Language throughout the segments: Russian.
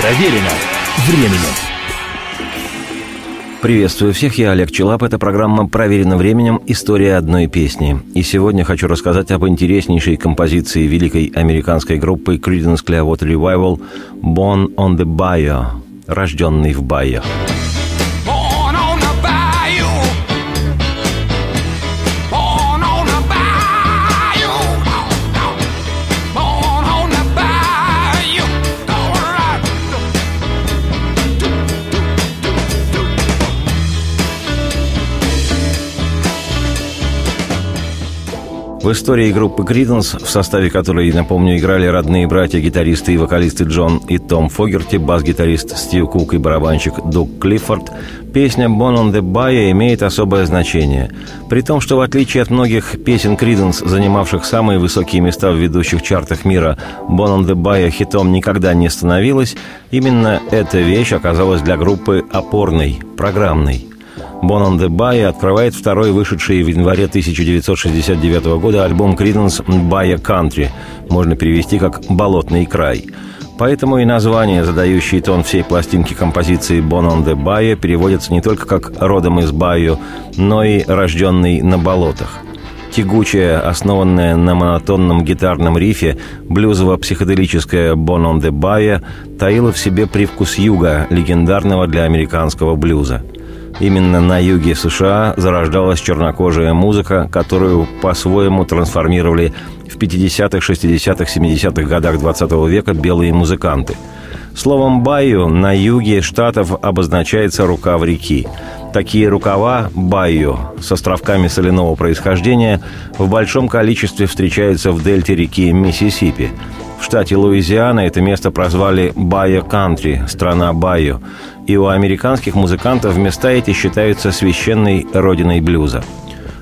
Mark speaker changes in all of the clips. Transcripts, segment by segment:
Speaker 1: Проверено временем.
Speaker 2: Приветствую всех, я Олег Челап. Это программа «Проверено временем. История одной песни». И сегодня хочу рассказать об интереснейшей композиции великой американской группы Creedence Clearwater Revival «Born on the Bayou» – «Рожденный в Байо». В истории группы Криденс, в составе которой, напомню, играли родные братья-гитаристы и вокалисты Джон и Том Фогерти, бас-гитарист Стив Кук и барабанщик Дуг Клиффорд, песня «Bon on the Bay» имеет особое значение. При том, что в отличие от многих песен Криденс, занимавших самые высокие места в ведущих чартах мира, «Bon on the Bay» хитом никогда не становилась, именно эта вещь оказалась для группы опорной, программной. «Bon on the Bay» открывает второй вышедший в январе 1969 года альбом Creedence «Baya Country», можно перевести как «Болотный край». Поэтому и название, задающее тон всей пластинки композиции «Bon on the Bay» переводится не только как «родом из Байо», но и «рожденный на болотах». Тягучая, основанная на монотонном гитарном рифе, блюзово-психоделическая «Bon on the Bay» таила в себе привкус юга, легендарного для американского блюза – Именно на юге США зарождалась чернокожая музыка, которую по-своему трансформировали в 50-х, 60-х, 70-х годах 20 века белые музыканты. Словом «байю» на юге штатов обозначается рукав реки. Такие рукава «байю» с островками соляного происхождения в большом количестве встречаются в дельте реки Миссисипи. В штате Луизиана это место прозвали «Байо Кантри» – «Страна Байо», и у американских музыкантов места эти считаются священной родиной блюза.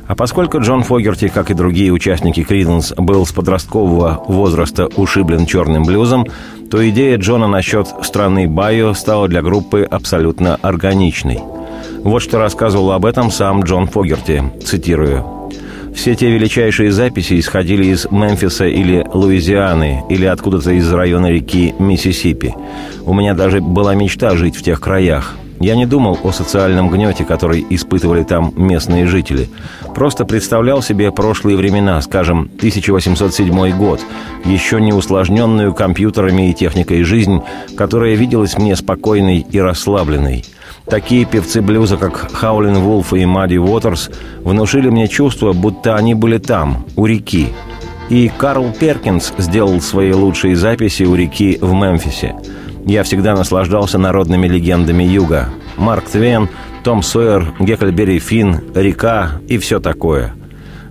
Speaker 2: А поскольку Джон Фогерти, как и другие участники Криденс, был с подросткового возраста ушиблен черным блюзом, то идея Джона насчет страны Байо стала для группы абсолютно органичной. Вот что рассказывал об этом сам Джон Фогерти, цитирую. Все те величайшие записи исходили из Мемфиса или Луизианы, или откуда-то из района реки Миссисипи. У меня даже была мечта жить в тех краях. Я не думал о социальном гнете, который испытывали там местные жители. Просто представлял себе прошлые времена, скажем, 1807 год, еще не усложненную компьютерами и техникой жизнь, которая виделась мне спокойной и расслабленной – Такие певцы блюза, как Хаулин Вулф и Мадди Уотерс, внушили мне чувство, будто они были там, у реки. И Карл Перкинс сделал свои лучшие записи у реки в Мемфисе. Я всегда наслаждался народными легендами Юга. Марк Твен, Том Сойер, Гекльбери Финн, река и все такое.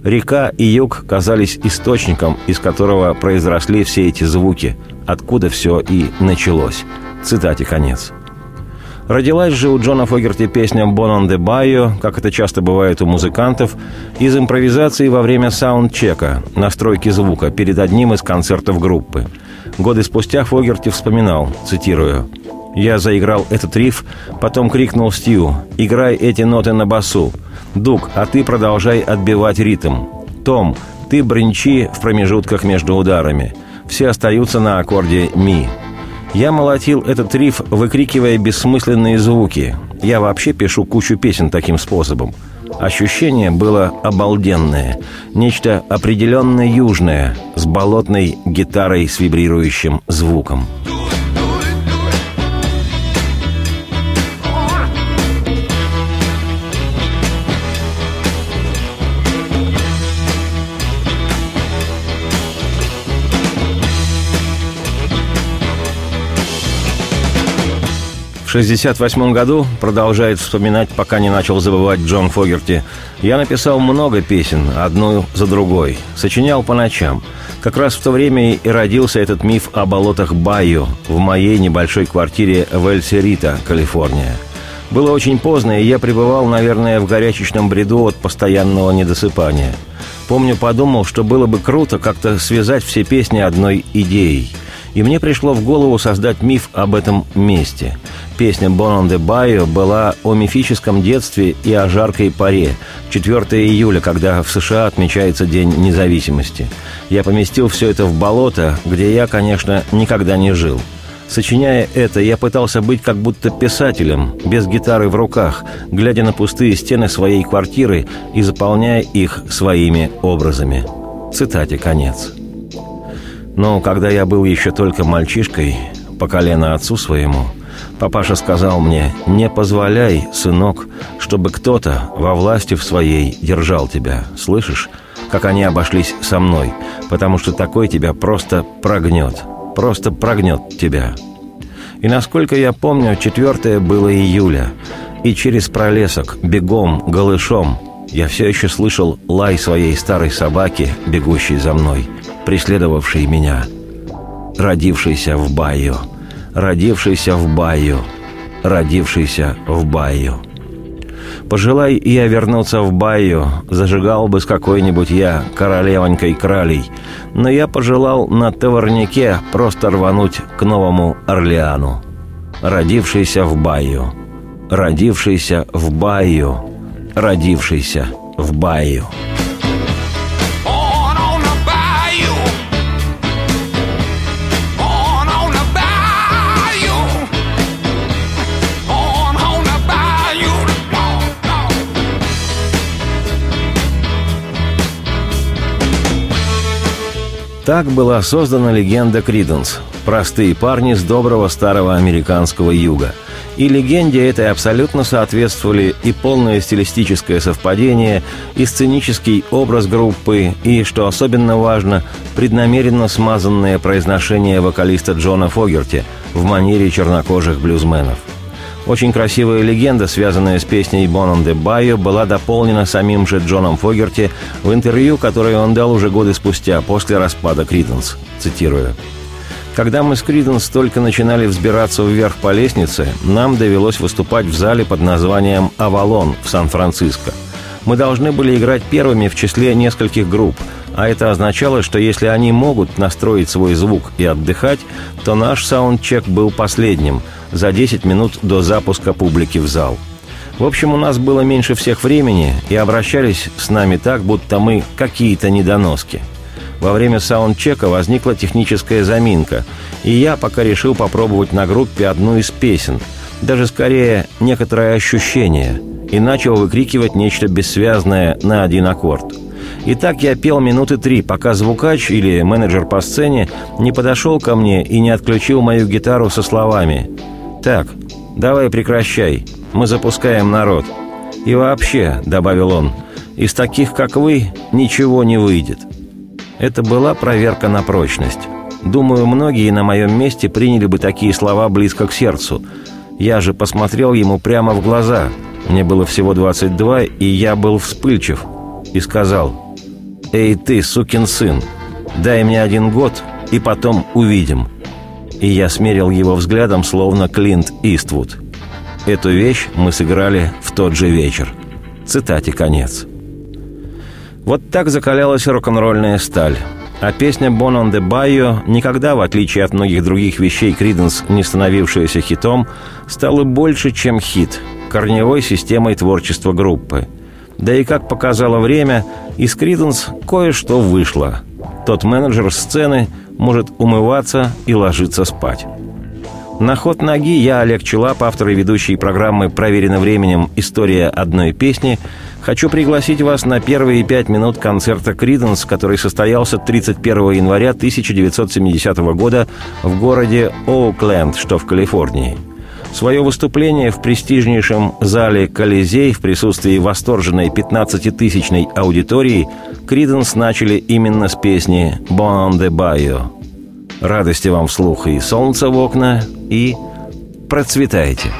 Speaker 2: Река и юг казались источником, из которого произросли все эти звуки, откуда все и началось. Цитате конец. Родилась же у Джона Фогерти песня «Bon on the Bayou», как это часто бывает у музыкантов, из импровизации во время саундчека, настройки звука, перед одним из концертов группы. Годы спустя Фогерти вспоминал, цитирую, «Я заиграл этот риф, потом крикнул Стью, играй эти ноты на басу. Дуг, а ты продолжай отбивать ритм. Том, ты бренчи в промежутках между ударами. Все остаются на аккорде «ми». Я молотил этот риф, выкрикивая бессмысленные звуки. Я вообще пишу кучу песен таким способом. Ощущение было обалденное. Нечто определенно южное, с болотной гитарой с вибрирующим звуком. 1968 году, продолжает вспоминать, пока не начал забывать Джон Фогерти, я написал много песен, одну за другой. Сочинял по ночам. Как раз в то время и родился этот миф о болотах Байо в моей небольшой квартире в Эль-Серита, Калифорния. Было очень поздно, и я пребывал, наверное, в горячечном бреду от постоянного недосыпания. Помню, подумал, что было бы круто как-то связать все песни одной идеей – и мне пришло в голову создать миф об этом месте. Песня «Bon on the Bayou» была о мифическом детстве и о жаркой паре. 4 июля, когда в США отмечается День независимости. Я поместил все это в болото, где я, конечно, никогда не жил. Сочиняя это, я пытался быть как будто писателем, без гитары в руках, глядя на пустые стены своей квартиры и заполняя их своими образами. Цитате конец. Но когда я был еще только мальчишкой, по колено отцу своему, папаша сказал мне, «Не позволяй, сынок, чтобы кто-то во власти в своей держал тебя, слышишь, как они обошлись со мной, потому что такой тебя просто прогнет, просто прогнет тебя». И насколько я помню, четвертое было июля, и через пролесок, бегом, голышом, я все еще слышал лай своей старой собаки, бегущей за мной, преследовавшей меня, родившейся в Байо, родившийся в Байо, родившийся в Байо. Пожелай я вернуться в Байо, зажигал бы с какой-нибудь я королевонькой кралей, но я пожелал на товарнике просто рвануть к Новому Орлеану. Родившийся в Байо, родившийся в Байо, родившийся в Байо. Так была создана легенда Криденс – простые парни с доброго старого американского юга. И легенде этой абсолютно соответствовали и полное стилистическое совпадение, и сценический образ группы, и, что особенно важно, преднамеренно смазанное произношение вокалиста Джона Фогерти в манере чернокожих блюзменов – очень красивая легенда, связанная с песней «Bon on the Bayou», была дополнена самим же Джоном Фогерти в интервью, которое он дал уже годы спустя, после распада Криденс. Цитирую. Когда мы с Криденс только начинали взбираться вверх по лестнице, нам довелось выступать в зале под названием «Авалон» в Сан-Франциско. Мы должны были играть первыми в числе нескольких групп, а это означало, что если они могут настроить свой звук и отдыхать, то наш саундчек был последним – за 10 минут до запуска публики в зал. В общем, у нас было меньше всех времени, и обращались с нами так, будто мы какие-то недоноски. Во время саундчека возникла техническая заминка, и я пока решил попробовать на группе одну из песен, даже скорее некоторое ощущение, и начал выкрикивать нечто бессвязное на один аккорд – и так я пел минуты три, пока звукач или менеджер по сцене не подошел ко мне и не отключил мою гитару со словами «Так, давай прекращай, мы запускаем народ». «И вообще», — добавил он, — «из таких, как вы, ничего не выйдет». Это была проверка на прочность. Думаю, многие на моем месте приняли бы такие слова близко к сердцу. Я же посмотрел ему прямо в глаза. Мне было всего 22, и я был вспыльчив. И сказал, «Эй ты, сукин сын, дай мне один год, и потом увидим» и я смерил его взглядом, словно Клинт Иствуд. Эту вещь мы сыграли в тот же вечер. Цитате конец. Вот так закалялась рок-н-ролльная сталь. А песня «Bon on the Bayou» никогда, в отличие от многих других вещей Криденс, не становившаяся хитом, стала больше, чем хит, корневой системой творчества группы. Да и, как показало время, из Криденс кое-что вышло. Тот менеджер сцены – может умываться и ложиться спать. На ход ноги я, Олег Челап, автор и ведущий программы «Проверено временем. История одной песни», хочу пригласить вас на первые пять минут концерта «Криденс», который состоялся 31 января 1970 года в городе Оукленд, что в Калифорнии – Свое выступление в престижнейшем зале «Колизей» в присутствии восторженной 15-тысячной аудитории Криденс начали именно с песни «Bon on the Bayou». Радости вам вслух и солнца в окна, и процветайте!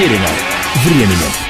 Speaker 1: Проверено временем.